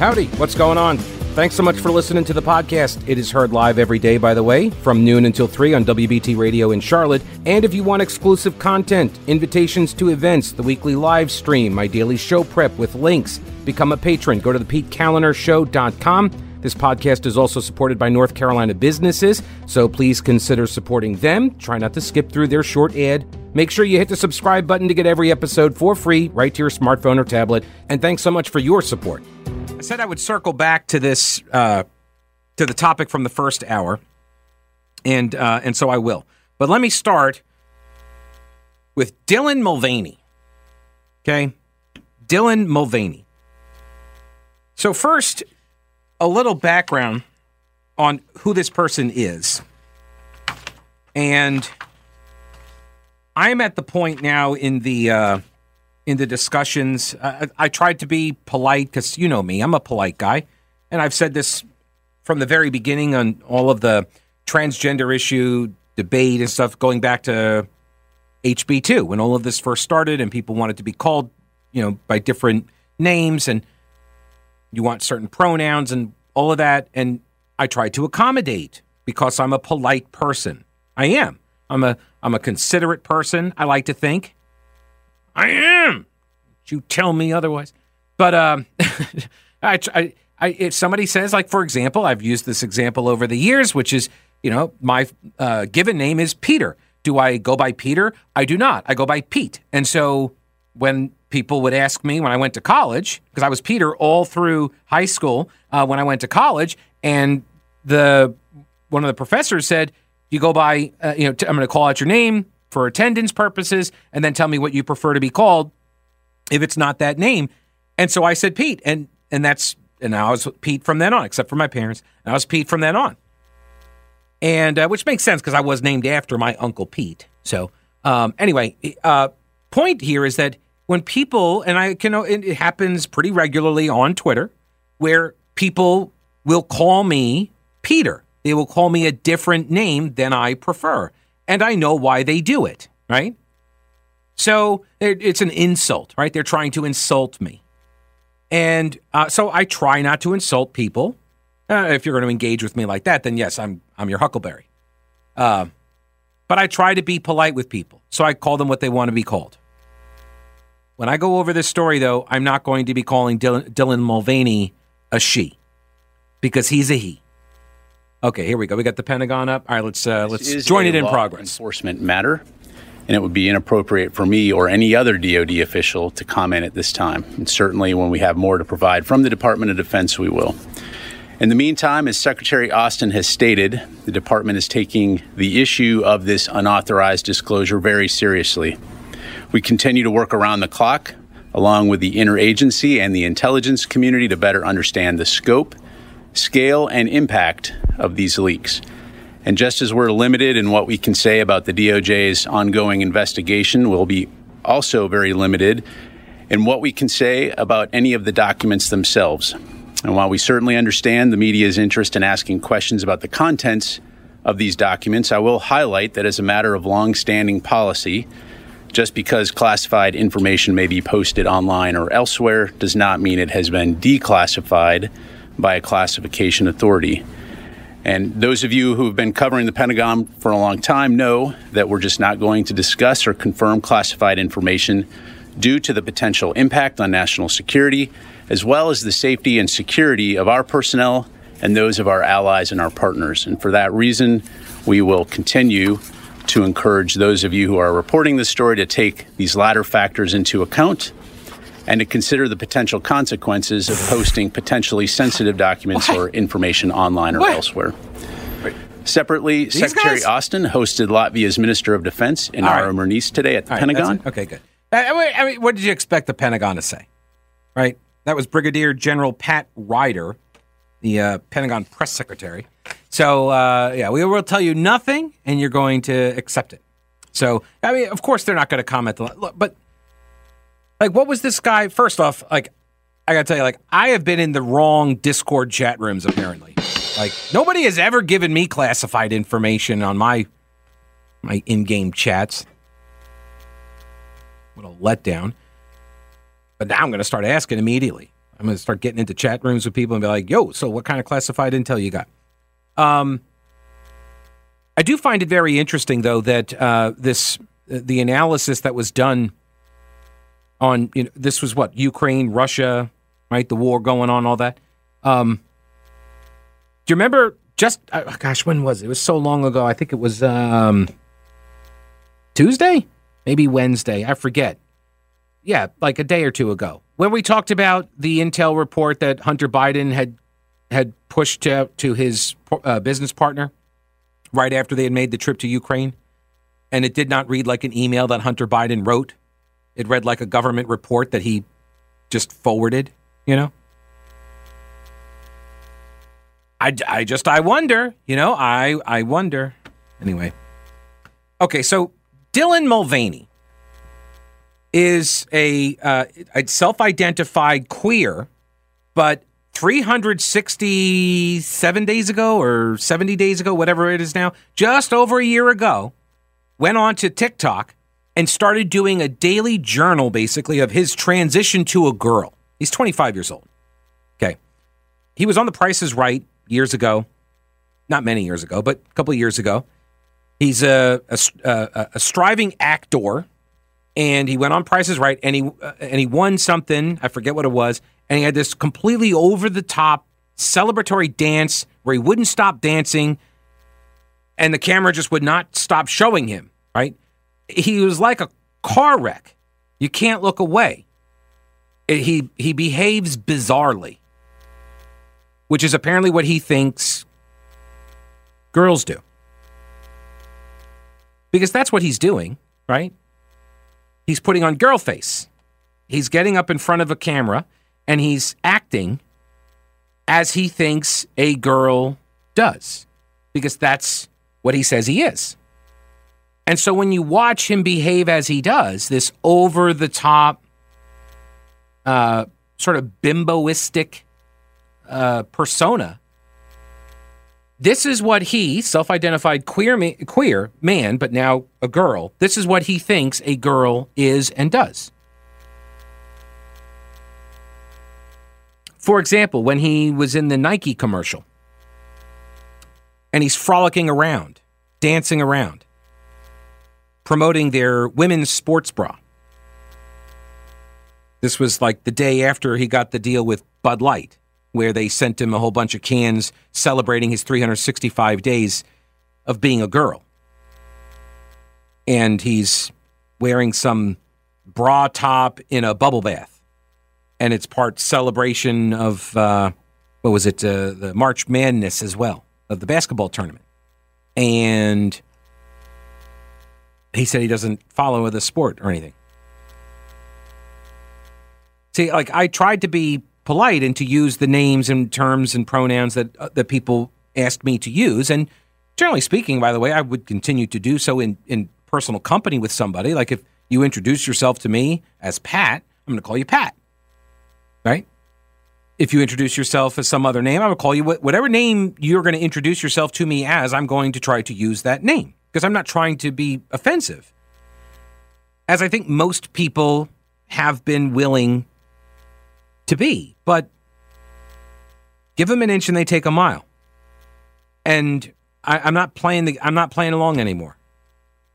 Howdy, what's going on? Thanks so much for listening to the podcast. It is heard live every day, by the way, from noon until 3 on WBT Radio in Charlotte. And if you want exclusive content, invitations to events, the weekly live stream, my daily show prep with links, become a patron. Go to thepetekalinershow.com. This podcast is also supported by North Carolina businesses, so please consider supporting them. Try not to skip through their short ad. Make sure you hit the subscribe button to get every episode for free right to your smartphone or tablet. And thanks so much for your support. I said I would circle back to this, uh, to the topic from the first hour, and uh, and so I will. But let me start with Dylan Mulvaney. Okay, Dylan Mulvaney. So first, a little background on who this person is, and I am at the point now in the. Uh, in the discussions. I, I tried to be polite because you know me, I'm a polite guy. And I've said this from the very beginning on all of the transgender issue debate and stuff, going back to HB2 when all of this first started and people wanted to be called, you know, by different names and you want certain pronouns and all of that. And I try to accommodate because I'm a polite person. I am. I'm a I'm a considerate person. I like to think. I am. You tell me otherwise. But um, I, I, I, if somebody says, like for example, I've used this example over the years, which is, you know, my uh, given name is Peter. Do I go by Peter? I do not. I go by Pete. And so when people would ask me when I went to college, because I was Peter all through high school, uh, when I went to college, and the one of the professors said, "You go by, uh, you know, i am going to call out your name for attendance purposes, and then tell me what you prefer to be called if it's not that name. And so I said Pete, and and that's and I was Pete from then on, except for my parents. I was Pete from then on, and uh, which makes sense because I was named after my uncle Pete. So um, anyway, uh, point here is that when people and I can it happens pretty regularly on Twitter where people will call me Peter. They will call me a different name than I prefer and I know why they do it, right? So it's an insult, right? They're trying to insult me. And uh, so I try not to insult people. Uh, if you're going to engage with me like that, then yes, I'm I'm your huckleberry. Uh, but I try to be polite with people, so I call them what they want to be called. When I go over this story, though, I'm not going to be calling Dylan, Dylan Mulvaney a she because he's a he. Okay, here we go. We got the Pentagon up. All right, let's uh, let's join it in progress. Enforcement matter, and it would be inappropriate for me or any other DoD official to comment at this time. And certainly, when we have more to provide from the Department of Defense, we will. In the meantime, as Secretary Austin has stated, the department is taking the issue of this unauthorized disclosure very seriously. We continue to work around the clock, along with the interagency and the intelligence community, to better understand the scope scale, and impact of these leaks. And just as we're limited in what we can say about the DOJ's ongoing investigation, we'll be also very limited in what we can say about any of the documents themselves. And while we certainly understand the media's interest in asking questions about the contents of these documents, I will highlight that as a matter of long-standing policy, just because classified information may be posted online or elsewhere does not mean it has been declassified by a classification authority. And those of you who have been covering the Pentagon for a long time know that we're just not going to discuss or confirm classified information due to the potential impact on national security, as well as the safety and security of our personnel and those of our allies and our partners. And for that reason, we will continue to encourage those of you who are reporting this story to take these latter factors into account and to consider the potential consequences of posting potentially sensitive documents what? or information online or what? elsewhere. Separately, These Secretary guys? Austin hosted Latvia's Minister of Defense in right. Murniece today at the All Pentagon. Okay, good. I mean, what did you expect the Pentagon to say? Right? That was Brigadier General Pat Ryder, the uh, Pentagon press secretary. So, uh, yeah, we will tell you nothing, and you're going to accept it. So, I mean, of course, they're not going to comment. But like, what was this guy? First off, like, I gotta tell you, like, I have been in the wrong Discord chat rooms apparently. Like, nobody has ever given me classified information on my my in-game chats. What a letdown. But now I'm going to start asking immediately. I'm going to start getting into chat rooms with people and be like, "Yo, so what kind of classified intel you got?" Um, I do find it very interesting, though, that uh, this the analysis that was done on you know this was what Ukraine, Russia, right? The war going on, all that. Um, do you remember? Just uh, gosh, when was it? It was so long ago. I think it was um, Tuesday, maybe Wednesday. I forget. Yeah, like a day or two ago, when we talked about the intel report that Hunter Biden had had pushed out to his uh, business partner right after they had made the trip to Ukraine, and it did not read like an email that Hunter Biden wrote. It read like a government report that he just forwarded. You know. I, I just I wonder, you know, I I wonder. Anyway. Okay, so Dylan Mulvaney is a, uh, a self-identified queer, but 367 days ago or 70 days ago, whatever it is now, just over a year ago, went on to TikTok and started doing a daily journal basically of his transition to a girl. He's 25 years old. Okay. He was on The Price is Right years ago, not many years ago, but a couple of years ago. He's a, a, a, a striving actor, and he went on Prices Right, and he uh, and he won something. I forget what it was, and he had this completely over the top celebratory dance where he wouldn't stop dancing, and the camera just would not stop showing him. Right, he was like a car wreck. You can't look away. Eh, he he behaves bizarrely which is apparently what he thinks girls do. Because that's what he's doing, right? He's putting on girl face. He's getting up in front of a camera and he's acting as he thinks a girl does, because that's what he says he is. And so when you watch him behave as he does, this over the top, uh, sort of bimboistic uh, persona. This is what he, self-identified queer ma- queer man, but now a girl. This is what he thinks a girl is and does. For example, when he was in the Nike commercial and he's frolicking around, dancing around, promoting their women's sports bra. This was like the day after he got the deal with Bud Light where they sent him a whole bunch of cans celebrating his 365 days of being a girl. And he's wearing some bra top in a bubble bath. And it's part celebration of, uh, what was it, uh, the March Madness as well, of the basketball tournament. And he said he doesn't follow the sport or anything. See, like I tried to be polite and to use the names and terms and pronouns that uh, that people asked me to use. And generally speaking, by the way, I would continue to do so in in personal company with somebody. Like if you introduce yourself to me as Pat, I'm going to call you Pat, right? If you introduce yourself as some other name, I will call you whatever name you're going to introduce yourself to me as. I'm going to try to use that name because I'm not trying to be offensive. As I think most people have been willing to be. But give them an inch and they take a mile. And I, am not playing the I'm not playing along anymore.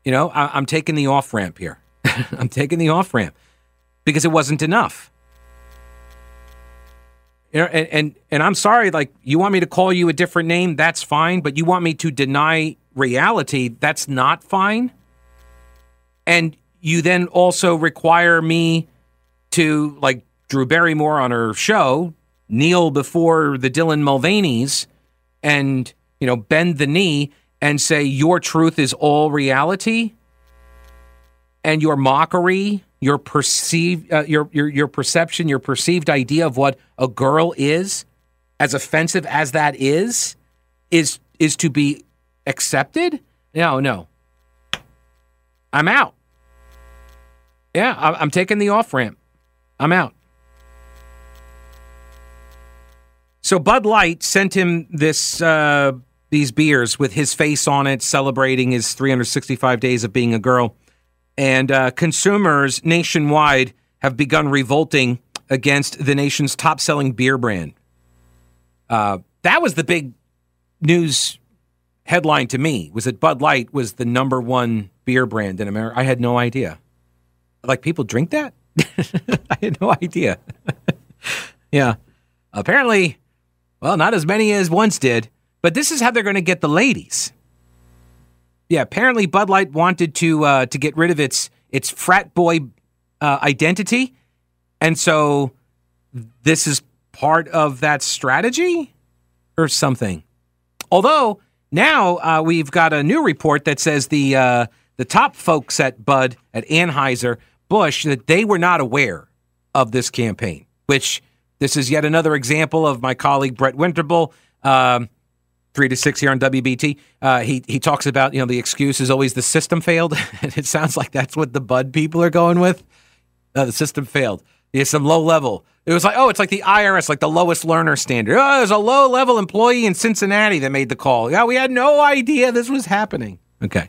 You know, I, am taking the off ramp here. I'm taking the off ramp because it wasn't enough. And, and and I'm sorry, like you want me to call you a different name, that's fine, but you want me to deny reality, that's not fine. And you then also require me to like Drew Barrymore on her show, kneel before the Dylan Mulvaneys and, you know, bend the knee and say, Your truth is all reality. And your mockery, your perceived, uh, your, your, your perception, your perceived idea of what a girl is, as offensive as that is, is, is to be accepted? No, no. I'm out. Yeah, I'm taking the off ramp. I'm out. So Bud Light sent him this uh, these beers with his face on it, celebrating his 365 days of being a girl. And uh, consumers nationwide have begun revolting against the nation's top selling beer brand. Uh, that was the big news headline to me was that Bud Light was the number one beer brand in America. I had no idea. Like people drink that? I had no idea. yeah. Apparently, well, not as many as once did, but this is how they're going to get the ladies. Yeah, apparently Bud Light wanted to uh, to get rid of its its frat boy uh, identity, and so this is part of that strategy or something. Although now uh, we've got a new report that says the uh, the top folks at Bud at Anheuser Busch that they were not aware of this campaign. Which this is yet another example of my colleague Brett Winterble. Um, three to six here on WBT. Uh, he he talks about you know the excuse is always the system failed, and it sounds like that's what the Bud people are going with. Uh, the system failed. There's some low level. It was like oh, it's like the IRS, like the lowest learner standard. Oh, there's a low level employee in Cincinnati that made the call. Yeah, we had no idea this was happening. Okay.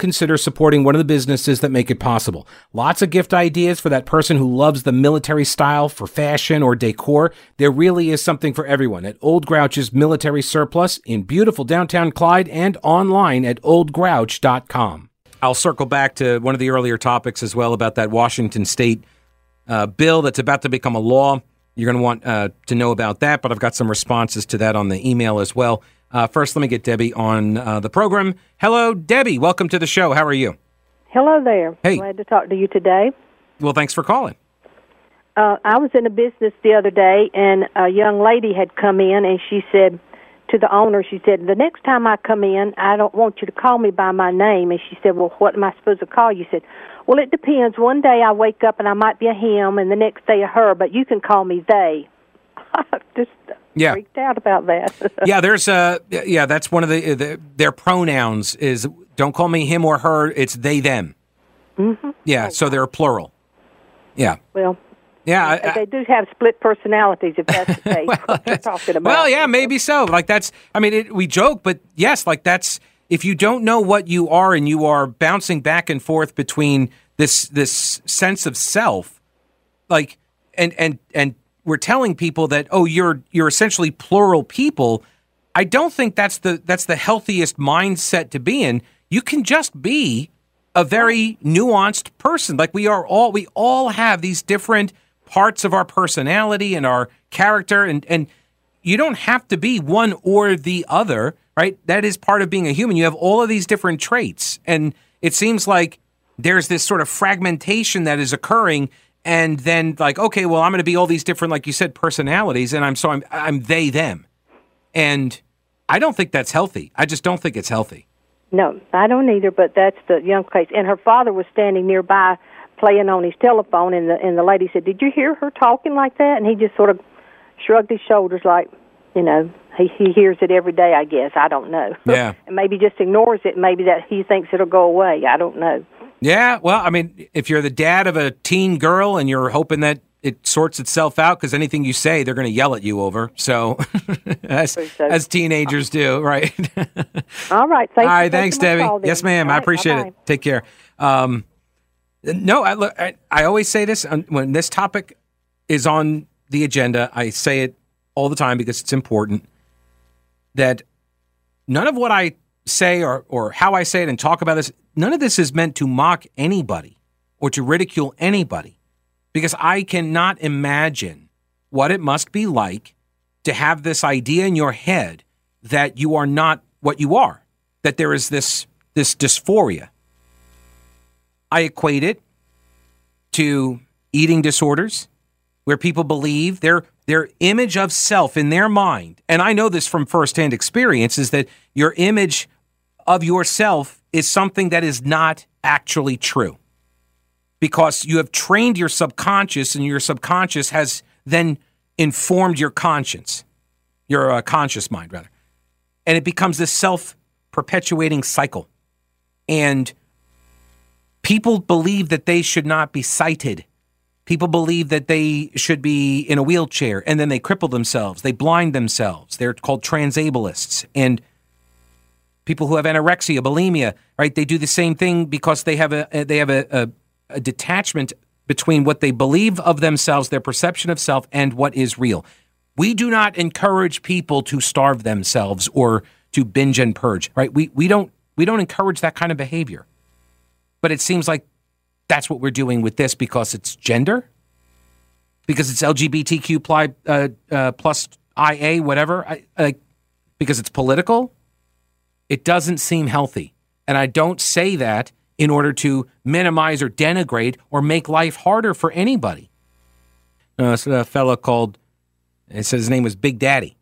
consider supporting one of the businesses that make it possible. Lots of gift ideas for that person who loves the military style for fashion or decor. There really is something for everyone at Old Grouch's Military Surplus in beautiful downtown Clyde and online at oldgrouch.com. I'll circle back to one of the earlier topics as well about that Washington state uh, bill that's about to become a law. You're going to want uh, to know about that, but I've got some responses to that on the email as well. Uh, first, let me get Debbie on uh, the program. Hello, Debbie. Welcome to the show. How are you? Hello there. Hey. Glad to talk to you today. Well, thanks for calling. Uh, I was in a business the other day, and a young lady had come in, and she said to the owner, she said, "The next time I come in, I don't want you to call me by my name." And she said, "Well, what am I supposed to call you?" She Said, "Well, it depends. One day I wake up and I might be a him, and the next day a her, but you can call me they." Just Yeah. freaked out about that. yeah, there's a yeah, that's one of the, the their pronouns is don't call me him or her, it's they them. mm-hmm. Yeah, so they're plural. Yeah. Well, Yeah, I- I- they do have split personalities if that's the case. you're talking about. Well, yeah, maybe so. Like that's I mean, it, we joke, but yes, like that's if you don't know what you are and you are bouncing back and forth between this this sense of self, like and and and we're telling people that oh, you're you're essentially plural people. I don't think that's the that's the healthiest mindset to be in. You can just be a very nuanced person. Like we are all we all have these different parts of our personality and our character and and you don't have to be one or the other, right? That is part of being a human. You have all of these different traits and it seems like there's this sort of fragmentation that is occurring and then like okay, well I'm going to be all these different like you said personalities and I'm so I'm I'm they them. And I don't think that's healthy. I just don't think it's healthy. No, I don't either. But that's the young case. And her father was standing nearby, playing on his telephone. And the and the lady said, "Did you hear her talking like that?" And he just sort of shrugged his shoulders, like, you know, he he hears it every day. I guess I don't know. Yeah. and maybe just ignores it. Maybe that he thinks it'll go away. I don't know. Yeah, well, I mean, if you're the dad of a teen girl and you're hoping that it sorts itself out because anything you say they're going to yell at you over. So, as as teenagers do, right? All right. Thanks. All for thanks, Debbie. call. Yes, ma'am. All I appreciate it. Take care. Um, no, I, look, I, I always say this when this topic is on the agenda. I say it all the time because it's important. That none of what I say or or how I say it and talk about this, none of this is meant to mock anybody or to ridicule anybody, because I cannot imagine what it must be like to have this idea in your head that you are not what you are, that there is this this dysphoria. I equate it to eating disorders where people believe their their image of self in their mind, and I know this from firsthand experience, is that your image of yourself is something that is not actually true. because you have trained your subconscious, and your subconscious has then informed your conscience, your uh, conscious mind, rather. And it becomes this self perpetuating cycle. And people believe that they should not be sighted. People believe that they should be in a wheelchair and then they cripple themselves. They blind themselves. They're called transableists. And people who have anorexia, bulimia, right? They do the same thing because they have a they have a, a, a detachment between what they believe of themselves, their perception of self, and what is real. We do not encourage people to starve themselves or to binge and purge, right? We we don't we don't encourage that kind of behavior. But it seems like that's what we're doing with this because it's gender, because it's LGBTQ plus, uh, uh, plus IA, whatever, I, uh, because it's political. It doesn't seem healthy. And I don't say that in order to minimize or denigrate or make life harder for anybody. Uh, so a fellow called, it said his name was Big Daddy.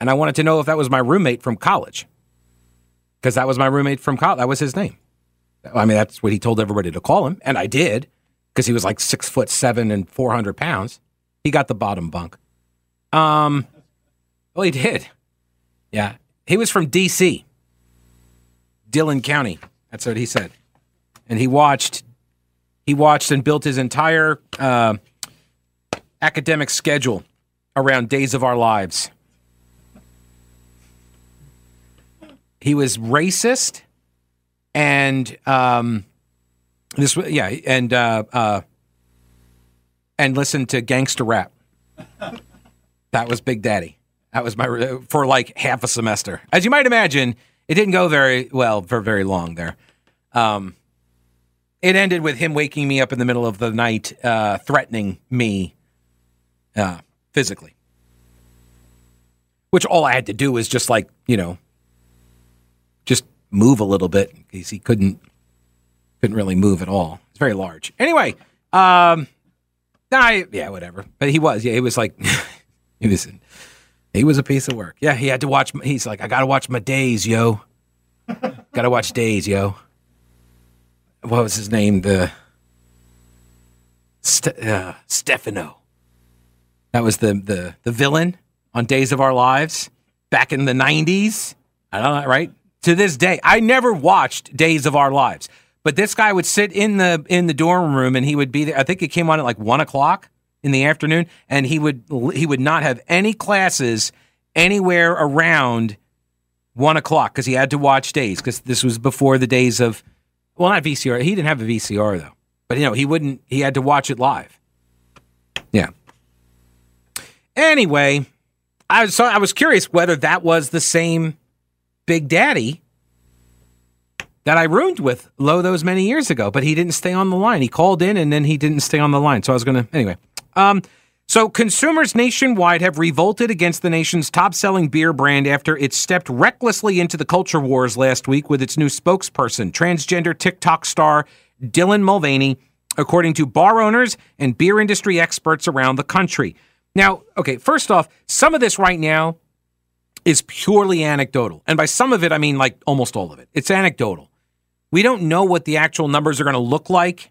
And I wanted to know if that was my roommate from college. Because that was my roommate from college. That was his name. I mean, that's what he told everybody to call him. And I did, because he was like six foot seven and 400 pounds. He got the bottom bunk. Um, well, he did. Yeah. He was from D.C. Dillon County. That's what he said. And he watched, he watched and built his entire uh, academic schedule around Days of Our Lives. He was racist, and um, this, yeah, and uh, uh, and listened to gangster rap. That was Big Daddy. That was my for like half a semester. As you might imagine, it didn't go very well for very long there. Um, it ended with him waking me up in the middle of the night, uh, threatening me uh, physically. Which all I had to do was just like, you know, move a little bit because he couldn't couldn't really move at all. It's very large. Anyway, um, I yeah, whatever. But he was, yeah, he was like, he was. He was a piece of work. Yeah, he had to watch. He's like, I gotta watch my days, yo. gotta watch days, yo. What was his name? The St- uh, Stefano. That was the the the villain on Days of Our Lives back in the nineties. I don't know, right? To this day, I never watched Days of Our Lives, but this guy would sit in the in the dorm room and he would be there. I think it came on at like one o'clock in the afternoon, and he would he would not have any classes anywhere around one o'clock because he had to watch days because this was before the days of well not VCR. He didn't have a VCR though, but you know he wouldn't. He had to watch it live. Yeah. Anyway, I was so I was curious whether that was the same Big Daddy that I roomed with low those many years ago, but he didn't stay on the line. He called in and then he didn't stay on the line. So I was going to, anyway. Um, so consumers nationwide have revolted against the nation's top-selling beer brand after it stepped recklessly into the culture wars last week with its new spokesperson, transgender TikTok star Dylan Mulvaney, according to bar owners and beer industry experts around the country. Now, okay, first off, some of this right now is purely anecdotal. And by some of it, I mean like almost all of it. It's anecdotal. We don't know what the actual numbers are going to look like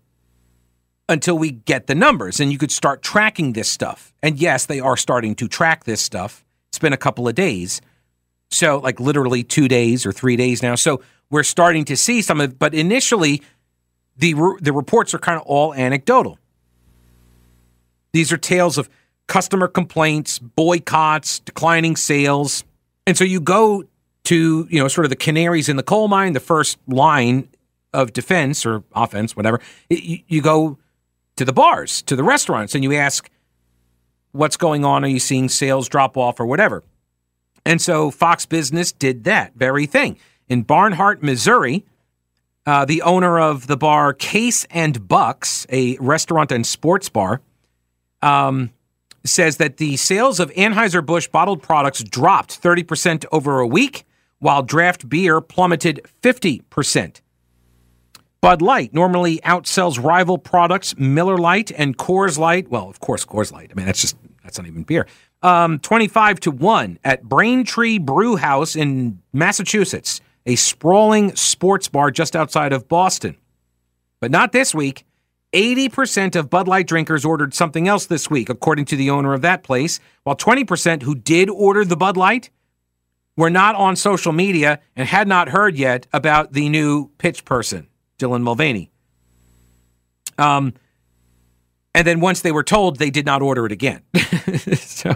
until we get the numbers and you could start tracking this stuff. And yes, they are starting to track this stuff. It's been a couple of days. So, like literally two days or three days now. So, we're starting to see some of but initially, the, the reports are kind of all anecdotal. These are tales of customer complaints, boycotts, declining sales. And so you go to, you know, sort of the canaries in the coal mine, the first line of defense or offense, whatever. You, you go to the bars, to the restaurants, and you ask, what's going on? Are you seeing sales drop off or whatever? And so Fox Business did that very thing. In Barnhart, Missouri, uh, the owner of the bar Case and Bucks, a restaurant and sports bar, um, says that the sales of Anheuser-Busch bottled products dropped 30% over a week, while draft beer plummeted 50%. Bud Light normally outsells rival products Miller Lite and Coors Light. Well, of course, Coors Light. I mean, that's just that's not even beer. Um, Twenty-five to one at Braintree Brew House in Massachusetts, a sprawling sports bar just outside of Boston. But not this week. 80% of Bud Light drinkers ordered something else this week, according to the owner of that place, while 20% who did order the Bud Light were not on social media and had not heard yet about the new pitch person, Dylan Mulvaney. Um, and then once they were told, they did not order it again. so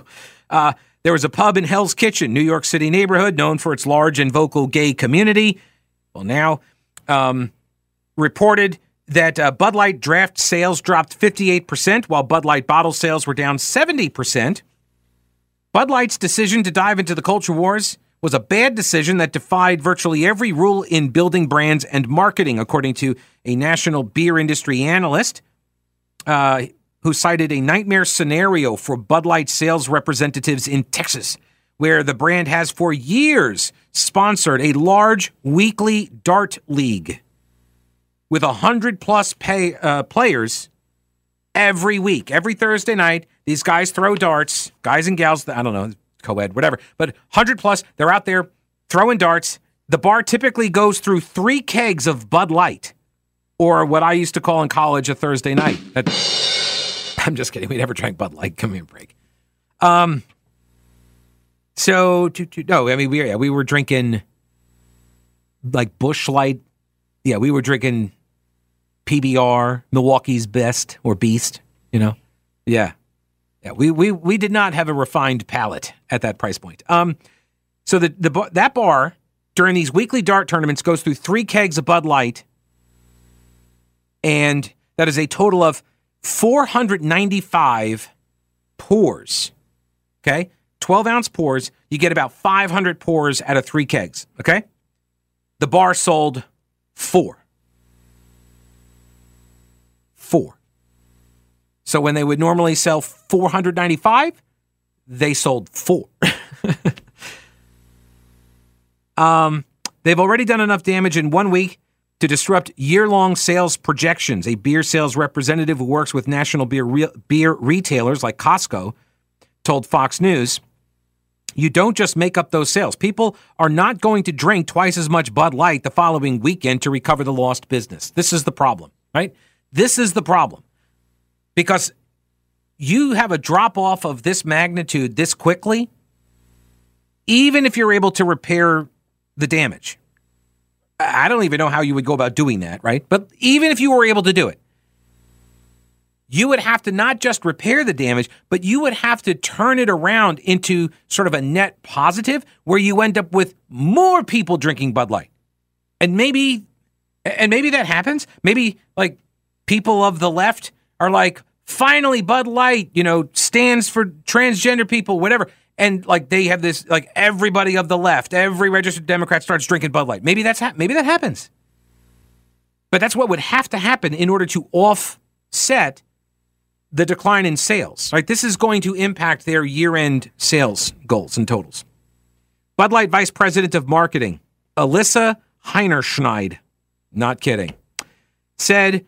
uh, there was a pub in Hell's Kitchen, New York City neighborhood, known for its large and vocal gay community. Well, now um, reported that uh, Bud Light draft sales dropped 58%, while Bud Light bottle sales were down 70%. Bud Light's decision to dive into the culture wars was a bad decision that defied virtually every rule in building brands and marketing, according to a national beer industry analyst uh, who cited a nightmare scenario for Bud Light sales representatives in Texas, where the brand has for years sponsored a large weekly dart league with a hundred plus pay, uh, players every week. Every Thursday night, these guys throw darts, guys and gals, I don't know, co ed, whatever, but 100 plus, they're out there throwing darts. The bar typically goes through three kegs of Bud Light, or what I used to call in college a Thursday night. I'm just kidding. We never drank Bud Light. Come here, break. Um, so, to, to, no, I mean, we, yeah, we were drinking like Busch Light. Yeah, we were drinking PBR, Milwaukee's Best or Beast, you know? Yeah. Yeah, we, we, we did not have a refined palate at that price point. Um, so the, the that bar during these weekly dart tournaments goes through three kegs of Bud Light, and that is a total of 495 pours. Okay, 12 ounce pours. You get about 500 pours out of three kegs. Okay, the bar sold four. Four. So when they would normally sell 495, they sold four. um, they've already done enough damage in one week to disrupt year-long sales projections. A beer sales representative who works with national beer re- beer retailers like Costco told Fox News, "You don't just make up those sales. People are not going to drink twice as much Bud Light the following weekend to recover the lost business. This is the problem, right? This is the problem because you have a drop off of this magnitude this quickly, even if you're able to repair the damage. I don't even know how you would go about doing that, right? But even if you were able to do it, you would have to not just repair the damage, but you would have to turn it around into sort of a net positive where you end up with more people drinking Bud Light. And maybe and maybe that happens. Maybe like people of the left are like, finally, Bud Light, you know, stands for transgender people, whatever. And like they have this, like everybody of the left, every registered Democrat starts drinking Bud Light. Maybe that's ha- maybe that happens. But that's what would have to happen in order to offset the decline in sales. Right? This is going to impact their year-end sales goals and totals. Bud Light Vice President of Marketing, Alissa Heinerscheid, not kidding, said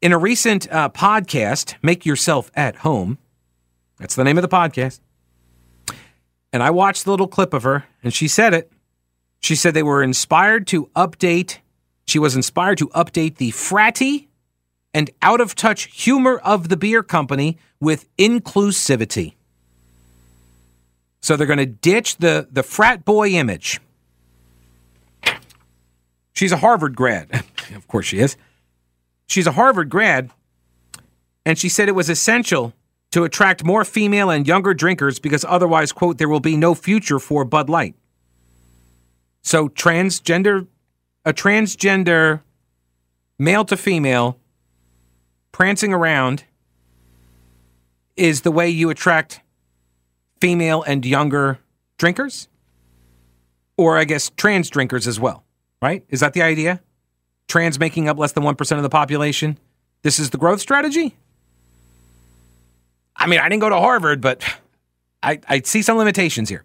in a recent uh, podcast, Make Yourself at Home, that's the name of the podcast. And I watched the little clip of her, and she said it. She said they were inspired to update, she was inspired to update the fratty and out of touch humor of the beer company with inclusivity. So they're going to ditch the, the frat boy image. She's a Harvard grad. of course she is. She's a Harvard grad, and she said it was essential to attract more female and younger drinkers because otherwise, quote, there will be no future for Bud Light. So, transgender, a transgender male to female prancing around is the way you attract female and younger drinkers? Or I guess trans drinkers as well, right? Is that the idea? Trans making up less than 1% of the population. This is the growth strategy? I mean, I didn't go to Harvard, but I, I see some limitations here.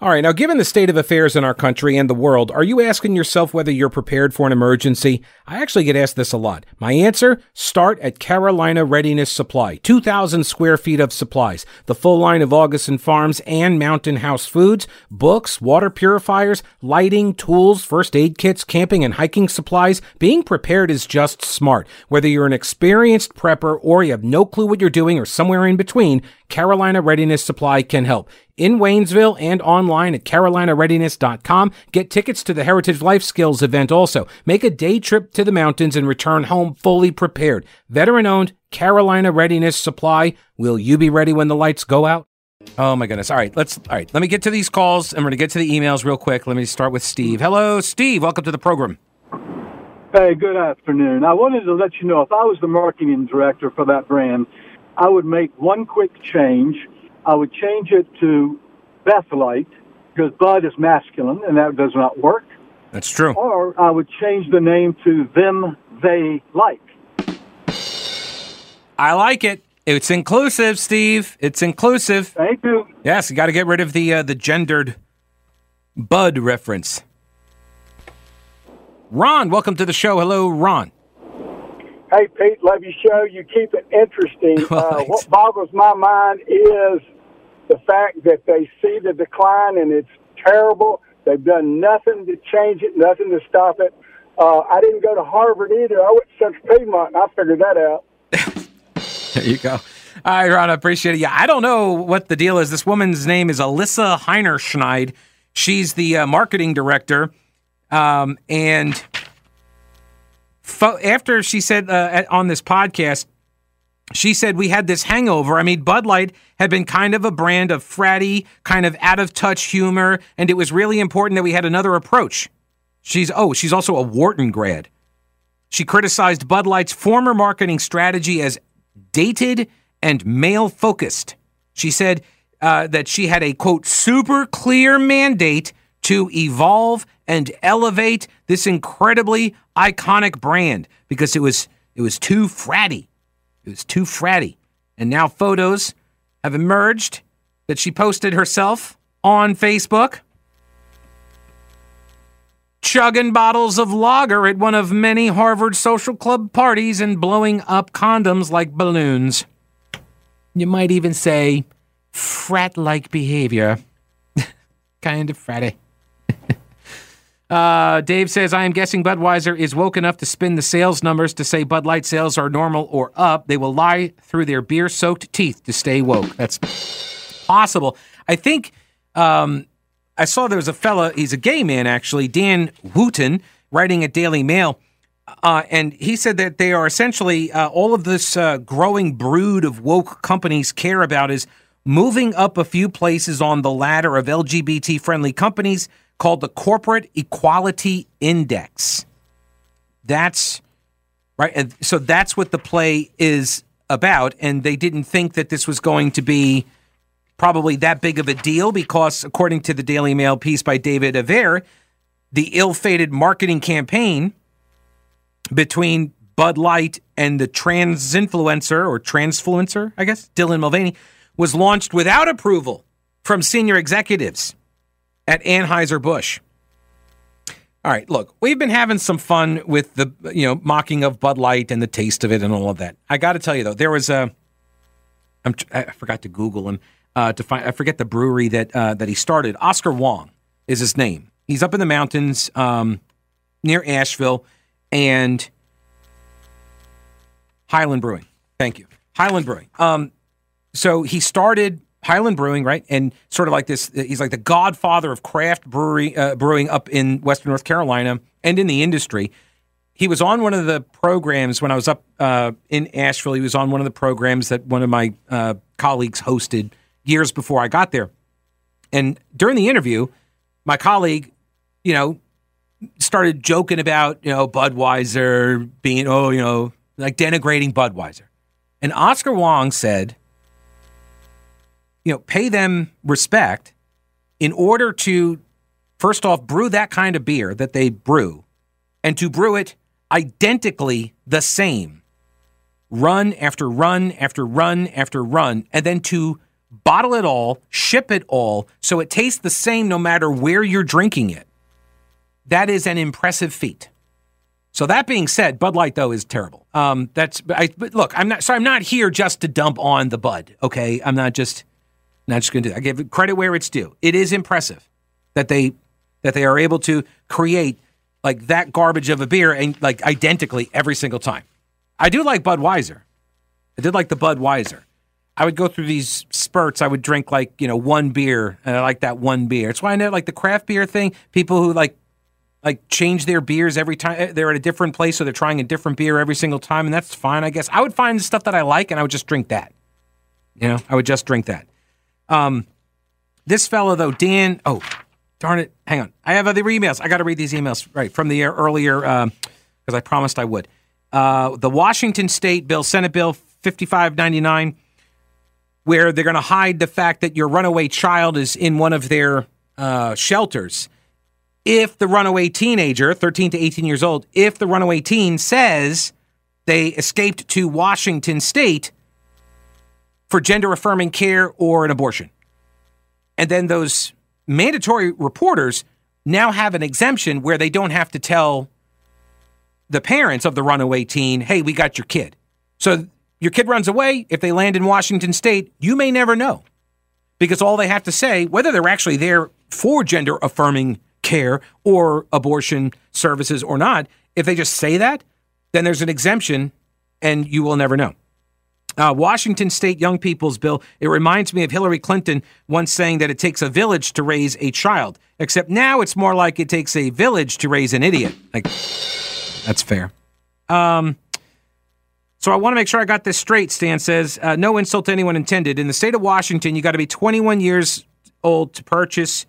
All right, now given the state of affairs in our country and the world, are you asking yourself whether you're prepared for an emergency? I actually get asked this a lot. My answer? Start at Carolina Readiness Supply. 2,000 square feet of supplies. The full line of Augason Farms and Mountain House foods, books, water purifiers, lighting, tools, first aid kits, camping and hiking supplies. Being prepared is just smart. Whether you're an experienced prepper or you have no clue what you're doing or somewhere in between, Carolina Readiness Supply can help in Waynesville and online at carolinareadiness.com. Get tickets to the Heritage Life Skills event also. Make a day trip to the mountains and return home fully prepared. Veteran owned Carolina Readiness Supply. Will you be ready when the lights go out? Oh my goodness. All right, let's all right, let me get to these calls and we're to get to the emails real quick. Let me start with Steve. Hello, Steve. Welcome to the program. Hey, good afternoon. I wanted to let you know if I was the marketing director for that brand, I would make one quick change I would change it to Bethlite because Bud is masculine and that does not work. That's true. Or I would change the name to Them They Like. I like it. It's inclusive, Steve. It's inclusive. Thank you. Yes, you got to get rid of the uh, the gendered Bud reference. Ron, welcome to the show. Hello, Ron. Hey, Pete, love your show. You keep it interesting. Uh, what boggles my mind is the fact that they see the decline and it's terrible. They've done nothing to change it, nothing to stop it. Uh, I didn't go to Harvard either. I went to Central Piedmont, and I figured that out. there you go. All right, Ron, I appreciate it. Yeah, I don't know what the deal is. This woman's name is Alissa Heinerscheid. She's the uh, marketing director. Um, and after she said uh, on this podcast, she said we had this hangover. I mean, Bud Light had been kind of a brand of fratty, kind of out of touch humor, and it was really important that we had another approach. She's oh, she's also a Wharton grad. She criticized Bud Light's former marketing strategy as dated and male focused. She said uh, that she had a quote super clear mandate to evolve and elevate this incredibly iconic brand because it was it was too fratty. It was too fratty. And now photos have emerged that she posted herself on Facebook. Chugging bottles of lager at one of many Harvard social club parties and blowing up condoms like balloons. You might even say frat like behavior. kind of fratty. Uh, Dave says, I am guessing Budweiser is woke enough to spin the sales numbers to say Bud Light sales are normal or up. They will lie through their beer soaked teeth to stay woke. That's possible. I think um, I saw there was a fella, he's a gay man actually, Dan Wootton, writing at Daily Mail. Uh, and he said that they are essentially uh, all of this uh, growing brood of woke companies care about is moving up a few places on the ladder of LGBT friendly companies called the Corporate Equality Index. That's right. And so that's what the play is about. And they didn't think that this was going to be probably that big of a deal because, according to the Daily Mail piece by David Averre, the ill fated marketing campaign between Bud Light and the trans influencer or transfluencer, I guess, Dylan Mulvaney, was launched without approval from senior executives at Anheuser-Busch. All right, look, we've been having some fun with the you know mocking of Bud Light and the taste of it and all of that. I got to tell you though, there was a I'm, I forgot to Google him uh, to find I forget the brewery that uh, that he started. Oscar Wong is his name. He's up in the mountains um, near Asheville and Highland Brewing. Thank you, Highland Brewing. Um, so he started Highland Brewing, right? And sort of like this, he's like the godfather of craft brewery uh, brewing up in Western North Carolina and in the industry. He was on one of the programs when I was up uh, in Asheville. He was on one of the programs that one of my uh, colleagues hosted years before I got there. And during the interview, my colleague, you know, started joking about, you know, Budweiser being, oh, you know, like denigrating Budweiser. And Oscar Wong said, you know, pay them respect in order to, first off, brew that kind of beer that they brew and to brew it identically the same, run after run after run after run, and then to bottle it all, ship it all, so it tastes the same no matter where you're drinking it. That is an impressive feat. So that being said, Bud Light though is terrible. Um, that's I, but look, I'm not so I'm not here just to dump on the Bud. Okay, I'm not just not just going to do. That. I give credit where it's due. It is impressive that they that they are able to create like that garbage of a beer and like identically every single time. I do like Budweiser. I did like the Budweiser. I would go through these spurts. I would drink like you know one beer, and I like that one beer. It's why I know like the craft beer thing. People who like like change their beers every time eh, they're at a different place, so they're trying a different beer every single time, and that's fine, I guess. I would find the stuff that I like, and I would just drink that. You know, I would just drink that. Um, this fellow though, Dan. Oh, darn it! Hang on, I have other emails. I got to read these emails right from the air earlier because um, I promised I would. Uh, the Washington State bill, Senate Bill 5599 where they're going to hide the fact that your runaway child is in one of their uh, shelters. If the runaway teenager, 13 to 18 years old, if the runaway teen says they escaped to Washington state for gender affirming care or an abortion. And then those mandatory reporters now have an exemption where they don't have to tell the parents of the runaway teen, hey, we got your kid. So your kid runs away, if they land in Washington state, you may never know. Because all they have to say, whether they're actually there for gender affirming care or abortion services or not, if they just say that, then there's an exemption and you will never know. Uh, Washington State Young People's Bill, it reminds me of Hillary Clinton once saying that it takes a village to raise a child, except now it's more like it takes a village to raise an idiot. Like, that's fair. Um, so I want to make sure I got this straight. Stan says, uh, no insult to anyone intended. In the state of Washington, you got to be 21 years old to purchase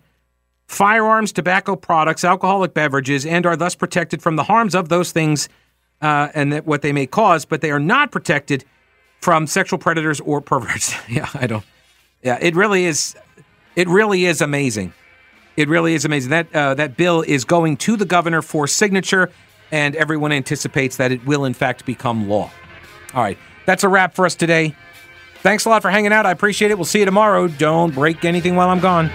firearms, tobacco products, alcoholic beverages, and are thus protected from the harms of those things uh, and what they may cause, but they are not protected from sexual predators or perverts. yeah, I don't. Yeah, it really is. It really is amazing. It really is amazing. That uh, that bill is going to the governor for signature, and everyone anticipates that it will in fact become law. All right. That's a wrap for us today. Thanks a lot for hanging out. I appreciate it. We'll see you tomorrow. Don't break anything while I'm gone.